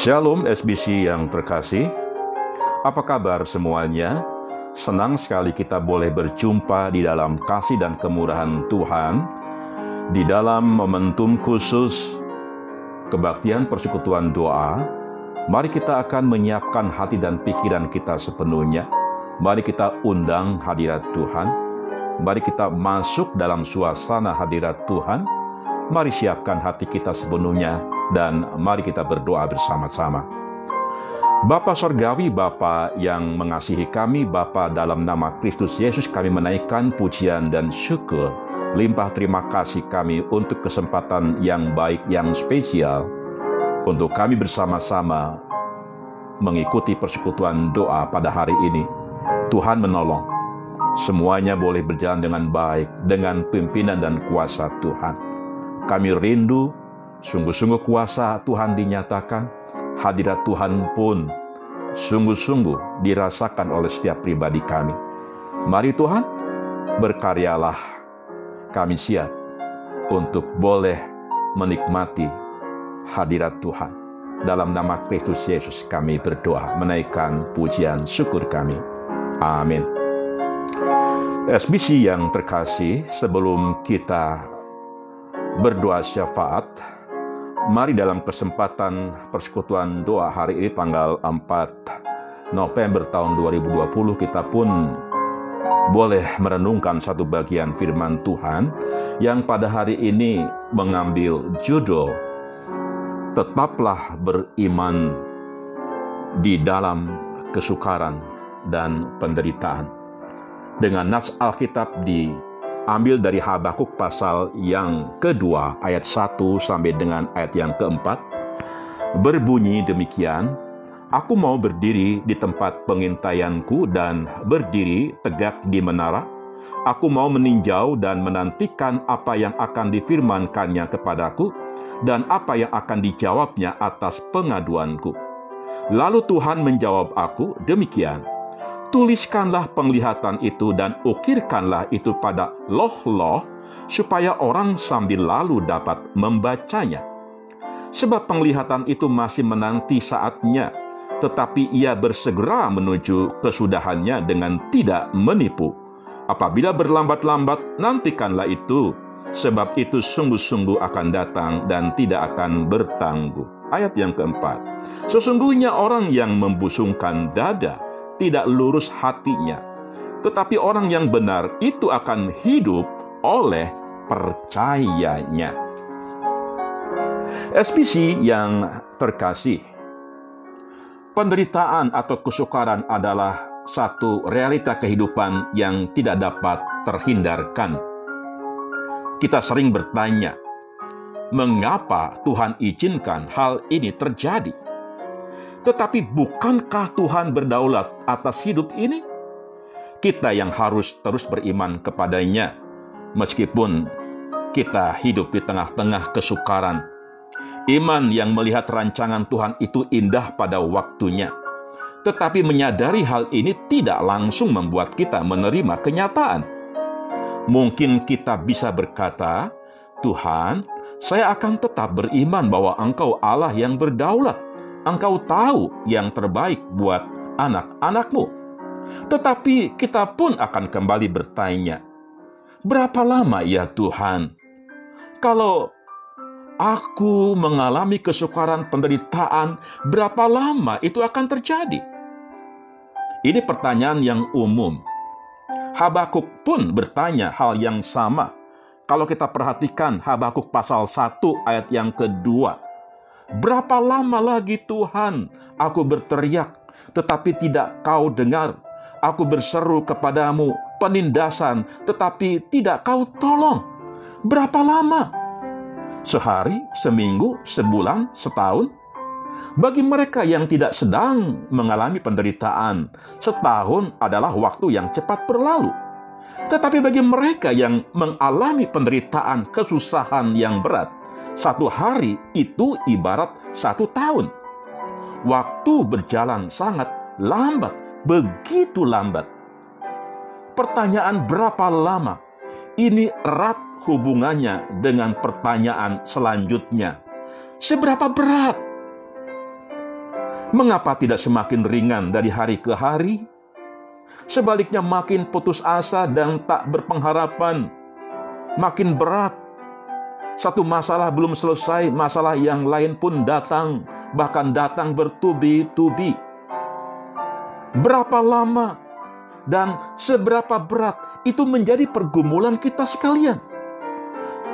Shalom SBC yang terkasih. Apa kabar semuanya? Senang sekali kita boleh berjumpa di dalam kasih dan kemurahan Tuhan di dalam momentum khusus kebaktian persekutuan doa. Mari kita akan menyiapkan hati dan pikiran kita sepenuhnya. Mari kita undang hadirat Tuhan. Mari kita masuk dalam suasana hadirat Tuhan. Mari siapkan hati kita sepenuhnya dan mari kita berdoa bersama-sama. Bapa Sorgawi, Bapa yang mengasihi kami, Bapa dalam nama Kristus Yesus kami menaikkan pujian dan syukur. Limpah terima kasih kami untuk kesempatan yang baik, yang spesial, untuk kami bersama-sama mengikuti persekutuan doa pada hari ini. Tuhan menolong. Semuanya boleh berjalan dengan baik, dengan pimpinan dan kuasa Tuhan. Kami rindu Sungguh-sungguh kuasa Tuhan dinyatakan, hadirat Tuhan pun sungguh-sungguh dirasakan oleh setiap pribadi kami. Mari Tuhan, berkaryalah. Kami siap untuk boleh menikmati hadirat Tuhan. Dalam nama Kristus Yesus kami berdoa, menaikkan pujian syukur kami. Amin. SBC yang terkasih, sebelum kita berdoa syafaat, Mari dalam kesempatan persekutuan doa hari ini tanggal 4 November tahun 2020 kita pun boleh merenungkan satu bagian firman Tuhan yang pada hari ini mengambil judul Tetaplah beriman di dalam kesukaran dan penderitaan. Dengan nas Alkitab di ambil dari Habakuk pasal yang kedua ayat 1 sampai dengan ayat yang keempat berbunyi demikian Aku mau berdiri di tempat pengintaianku dan berdiri tegak di menara. Aku mau meninjau dan menantikan apa yang akan difirmankannya kepadaku dan apa yang akan dijawabnya atas pengaduanku. Lalu Tuhan menjawab aku demikian, tuliskanlah penglihatan itu dan ukirkanlah itu pada loh-loh supaya orang sambil lalu dapat membacanya. Sebab penglihatan itu masih menanti saatnya, tetapi ia bersegera menuju kesudahannya dengan tidak menipu. Apabila berlambat-lambat, nantikanlah itu, sebab itu sungguh-sungguh akan datang dan tidak akan bertangguh. Ayat yang keempat, sesungguhnya orang yang membusungkan dada, tidak lurus hatinya. Tetapi orang yang benar itu akan hidup oleh percayanya. SPC yang terkasih, penderitaan atau kesukaran adalah satu realita kehidupan yang tidak dapat terhindarkan. Kita sering bertanya, mengapa Tuhan izinkan hal ini terjadi? Tetapi bukankah Tuhan berdaulat atas hidup ini? Kita yang harus terus beriman kepadanya, meskipun kita hidup di tengah-tengah kesukaran. Iman yang melihat rancangan Tuhan itu indah pada waktunya, tetapi menyadari hal ini tidak langsung membuat kita menerima kenyataan. Mungkin kita bisa berkata, "Tuhan, saya akan tetap beriman bahwa Engkau Allah yang berdaulat." Engkau tahu yang terbaik buat anak-anakmu. Tetapi kita pun akan kembali bertanya, berapa lama ya Tuhan? Kalau aku mengalami kesukaran penderitaan, berapa lama itu akan terjadi? Ini pertanyaan yang umum. Habakuk pun bertanya hal yang sama. Kalau kita perhatikan Habakuk pasal 1 ayat yang kedua, Berapa lama lagi Tuhan aku berteriak, tetapi tidak kau dengar. Aku berseru kepadamu penindasan, tetapi tidak kau tolong. Berapa lama? Sehari, seminggu, sebulan, setahun? Bagi mereka yang tidak sedang mengalami penderitaan, setahun adalah waktu yang cepat berlalu. Tetapi bagi mereka yang mengalami penderitaan, kesusahan yang berat, satu hari itu ibarat satu tahun. Waktu berjalan sangat lambat, begitu lambat. Pertanyaan berapa lama? Ini erat hubungannya dengan pertanyaan selanjutnya. Seberapa berat? Mengapa tidak semakin ringan dari hari ke hari? Sebaliknya makin putus asa dan tak berpengharapan. Makin berat. Satu masalah belum selesai, masalah yang lain pun datang, bahkan datang bertubi-tubi. Berapa lama dan seberapa berat itu menjadi pergumulan kita sekalian.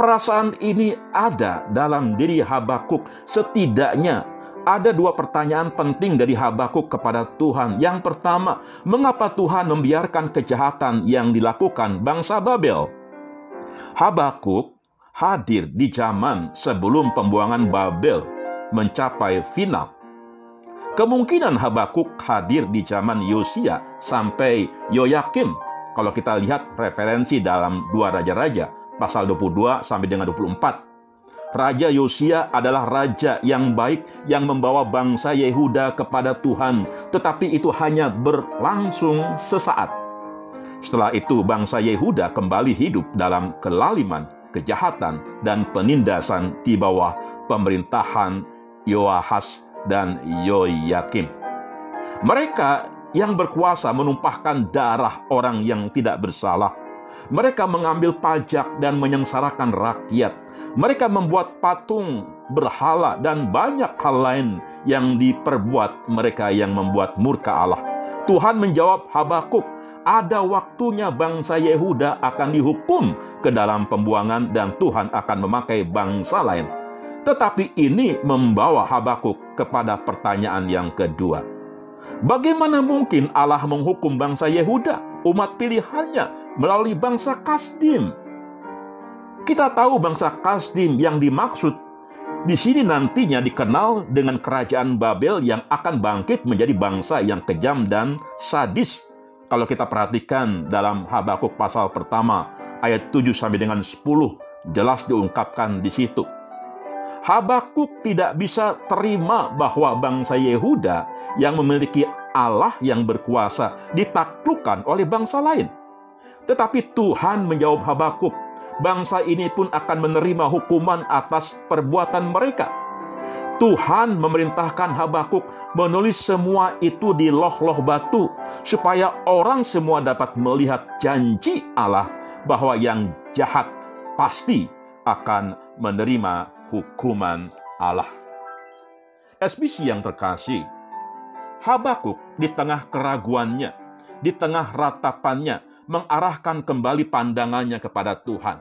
Perasaan ini ada dalam diri Habakuk setidaknya ada dua pertanyaan penting dari Habakuk kepada Tuhan. Yang pertama, mengapa Tuhan membiarkan kejahatan yang dilakukan bangsa Babel? Habakuk hadir di zaman sebelum pembuangan Babel mencapai final. Kemungkinan Habakuk hadir di zaman Yosia sampai Yoyakim. Kalau kita lihat referensi dalam dua raja-raja, pasal 22 sampai dengan 24 Raja Yosia adalah raja yang baik yang membawa bangsa Yehuda kepada Tuhan, tetapi itu hanya berlangsung sesaat. Setelah itu bangsa Yehuda kembali hidup dalam kelaliman, kejahatan, dan penindasan di bawah pemerintahan Yoahas dan Yoyakim. Mereka yang berkuasa menumpahkan darah orang yang tidak bersalah. Mereka mengambil pajak dan menyengsarakan rakyat mereka membuat patung berhala dan banyak hal lain yang diperbuat mereka yang membuat murka Allah. Tuhan menjawab Habakuk, ada waktunya bangsa Yehuda akan dihukum ke dalam pembuangan dan Tuhan akan memakai bangsa lain. Tetapi ini membawa Habakuk kepada pertanyaan yang kedua. Bagaimana mungkin Allah menghukum bangsa Yehuda, umat pilihannya, melalui bangsa Kasdim? Kita tahu bangsa Kasdim yang dimaksud di sini nantinya dikenal dengan kerajaan Babel yang akan bangkit menjadi bangsa yang kejam dan sadis. Kalau kita perhatikan dalam Habakuk pasal pertama ayat 7 sampai dengan 10 jelas diungkapkan di situ. Habakuk tidak bisa terima bahwa bangsa Yehuda yang memiliki Allah yang berkuasa ditaklukkan oleh bangsa lain. Tetapi Tuhan menjawab Habakuk bangsa ini pun akan menerima hukuman atas perbuatan mereka. Tuhan memerintahkan Habakuk menulis semua itu di loh-loh batu, supaya orang semua dapat melihat janji Allah bahwa yang jahat pasti akan menerima hukuman Allah. SBC yang terkasih, Habakuk di tengah keraguannya, di tengah ratapannya, mengarahkan kembali pandangannya kepada Tuhan.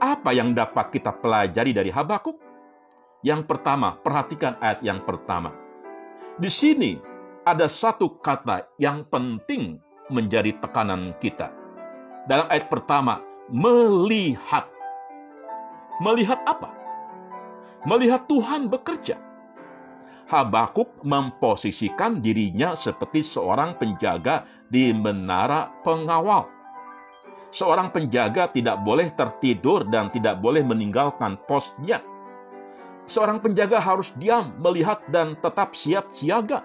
Apa yang dapat kita pelajari dari Habakuk? Yang pertama, perhatikan ayat yang pertama. Di sini ada satu kata yang penting menjadi tekanan kita. Dalam ayat pertama, melihat. Melihat apa? Melihat Tuhan bekerja. Habakuk memposisikan dirinya seperti seorang penjaga di menara pengawal. Seorang penjaga tidak boleh tertidur dan tidak boleh meninggalkan posnya. Seorang penjaga harus diam, melihat, dan tetap siap siaga.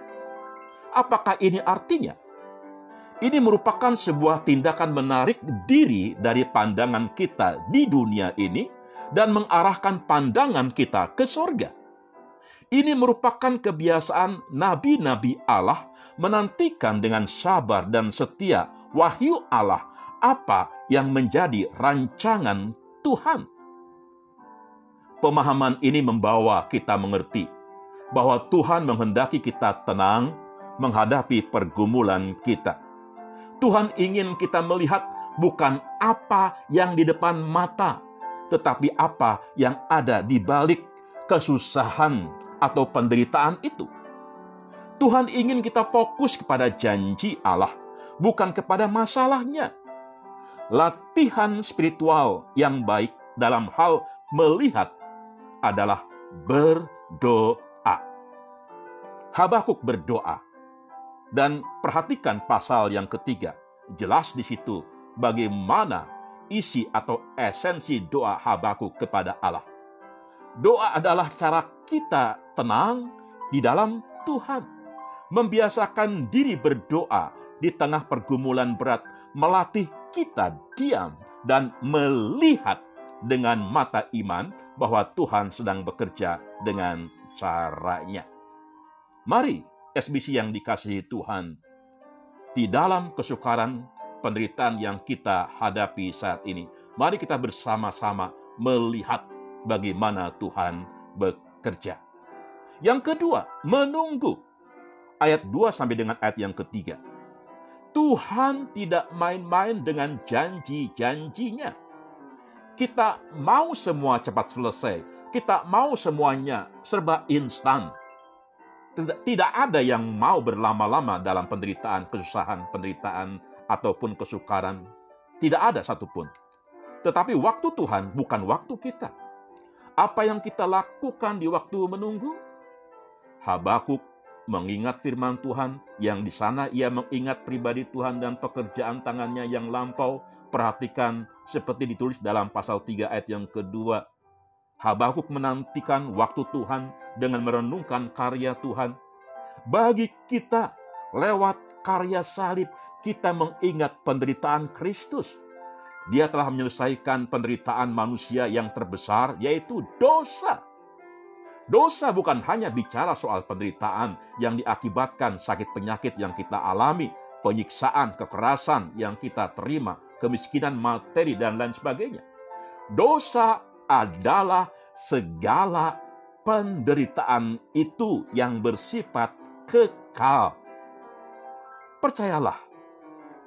Apakah ini artinya? Ini merupakan sebuah tindakan menarik diri dari pandangan kita di dunia ini dan mengarahkan pandangan kita ke sorga. Ini merupakan kebiasaan nabi-nabi Allah menantikan dengan sabar dan setia wahyu Allah apa yang menjadi rancangan Tuhan. Pemahaman ini membawa kita mengerti bahwa Tuhan menghendaki kita tenang menghadapi pergumulan kita. Tuhan ingin kita melihat bukan apa yang di depan mata, tetapi apa yang ada di balik kesusahan atau penderitaan itu. Tuhan ingin kita fokus kepada janji Allah, bukan kepada masalahnya. Latihan spiritual yang baik dalam hal melihat adalah berdoa. Habakuk berdoa. Dan perhatikan pasal yang ketiga. Jelas di situ bagaimana isi atau esensi doa Habakuk kepada Allah. Doa adalah cara kita tenang di dalam Tuhan. Membiasakan diri berdoa di tengah pergumulan berat, melatih kita diam dan melihat dengan mata iman bahwa Tuhan sedang bekerja dengan caranya. Mari, SBC yang dikasihi Tuhan, di dalam kesukaran penderitaan yang kita hadapi saat ini, mari kita bersama-sama melihat bagaimana Tuhan bekerja. Yang kedua, menunggu. Ayat 2 sampai dengan ayat yang ketiga. Tuhan tidak main-main dengan janji-janjinya. Kita mau semua cepat selesai. Kita mau semuanya serba instan tidak ada yang mau berlama-lama dalam penderitaan, kesusahan, penderitaan, ataupun kesukaran. Tidak ada satupun. Tetapi waktu Tuhan bukan waktu kita. Apa yang kita lakukan di waktu menunggu? Habakuk mengingat firman Tuhan yang di sana ia mengingat pribadi Tuhan dan pekerjaan tangannya yang lampau. Perhatikan seperti ditulis dalam pasal 3 ayat yang kedua Habakuk menantikan waktu Tuhan dengan merenungkan karya Tuhan. Bagi kita, lewat karya salib, kita mengingat penderitaan Kristus. Dia telah menyelesaikan penderitaan manusia yang terbesar, yaitu dosa. Dosa bukan hanya bicara soal penderitaan yang diakibatkan sakit penyakit yang kita alami, penyiksaan, kekerasan yang kita terima, kemiskinan materi, dan lain sebagainya. Dosa adalah segala penderitaan itu yang bersifat kekal. Percayalah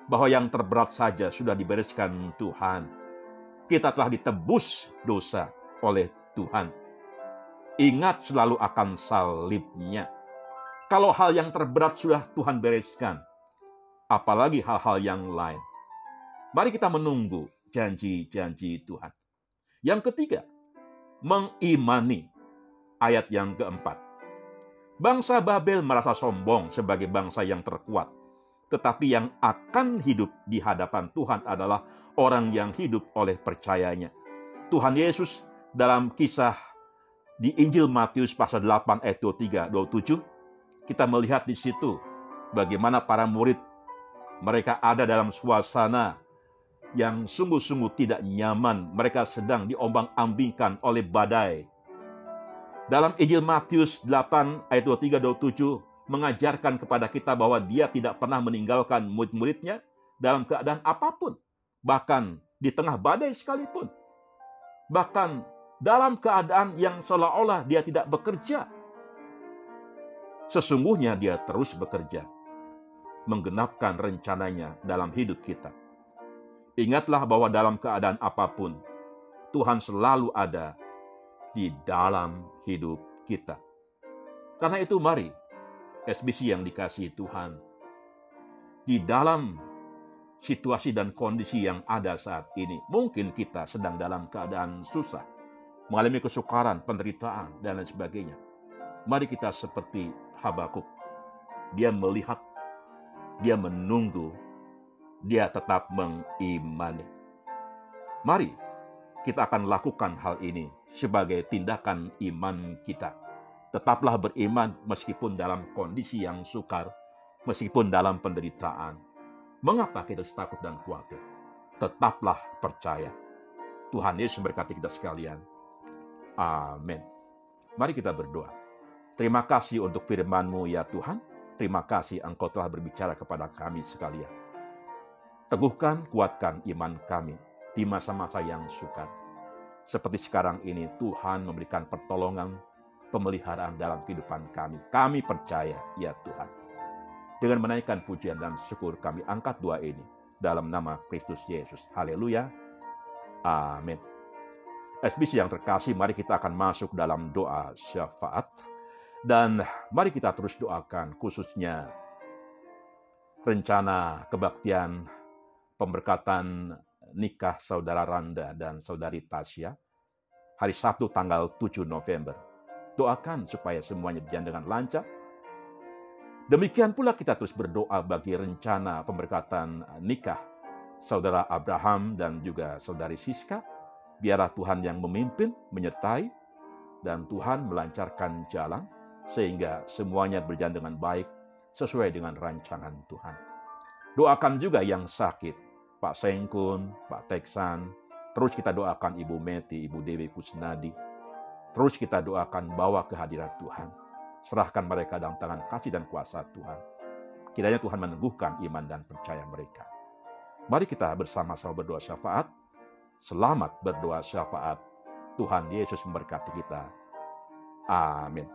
bahwa yang terberat saja sudah dibereskan Tuhan. Kita telah ditebus dosa oleh Tuhan. Ingat selalu akan salibnya. Kalau hal yang terberat sudah Tuhan bereskan, apalagi hal-hal yang lain. Mari kita menunggu janji-janji Tuhan. Yang ketiga, mengimani. Ayat yang keempat. Bangsa Babel merasa sombong sebagai bangsa yang terkuat. Tetapi yang akan hidup di hadapan Tuhan adalah orang yang hidup oleh percayanya. Tuhan Yesus dalam kisah di Injil Matius pasal 8 ayat 23 27 kita melihat di situ bagaimana para murid mereka ada dalam suasana yang sungguh-sungguh tidak nyaman. Mereka sedang diombang-ambingkan oleh badai. Dalam Injil Matius 8 ayat 23-27 mengajarkan kepada kita bahwa dia tidak pernah meninggalkan murid-muridnya dalam keadaan apa pun. Bahkan di tengah badai sekalipun. Bahkan dalam keadaan yang seolah-olah dia tidak bekerja. Sesungguhnya dia terus bekerja. Menggenapkan rencananya dalam hidup kita Ingatlah bahwa dalam keadaan apa pun, Tuhan selalu ada di dalam hidup kita. Karena itu mari, SBC yang dikasih Tuhan, di dalam situasi dan kondisi yang ada saat ini, mungkin kita sedang dalam keadaan susah, mengalami kesukaran, penderitaan, dan lain sebagainya. Mari kita seperti Habakuk. Dia melihat, dia menunggu dia tetap mengimani. Mari kita akan lakukan hal ini sebagai tindakan iman kita. Tetaplah beriman meskipun dalam kondisi yang sukar, meskipun dalam penderitaan. Mengapa kita takut dan khawatir? Tetaplah percaya. Tuhan Yesus berkati kita sekalian. Amin. Mari kita berdoa. Terima kasih untuk firman-Mu ya Tuhan. Terima kasih Engkau telah berbicara kepada kami sekalian. Teguhkan, kuatkan iman kami di masa-masa yang sukar. Seperti sekarang ini Tuhan memberikan pertolongan, pemeliharaan dalam kehidupan kami. Kami percaya, ya Tuhan. Dengan menaikkan pujian dan syukur kami angkat doa ini dalam nama Kristus Yesus. Haleluya. Amin. SBC yang terkasih, mari kita akan masuk dalam doa syafaat. Dan mari kita terus doakan khususnya rencana kebaktian pemberkatan nikah saudara Randa dan saudari Tasya hari Sabtu tanggal 7 November. Doakan supaya semuanya berjalan dengan lancar. Demikian pula kita terus berdoa bagi rencana pemberkatan nikah saudara Abraham dan juga saudari Siska. Biarlah Tuhan yang memimpin, menyertai, dan Tuhan melancarkan jalan sehingga semuanya berjalan dengan baik sesuai dengan rancangan Tuhan. Doakan juga yang sakit, Pak Sengkun, Pak Teksan, terus kita doakan Ibu Meti, Ibu Dewi Kusnadi, terus kita doakan bawa kehadiran Tuhan. Serahkan mereka dalam tangan kasih dan kuasa Tuhan. Kiranya Tuhan meneguhkan iman dan percaya mereka. Mari kita bersama-sama berdoa syafaat. Selamat berdoa syafaat. Tuhan Yesus memberkati kita. Amin.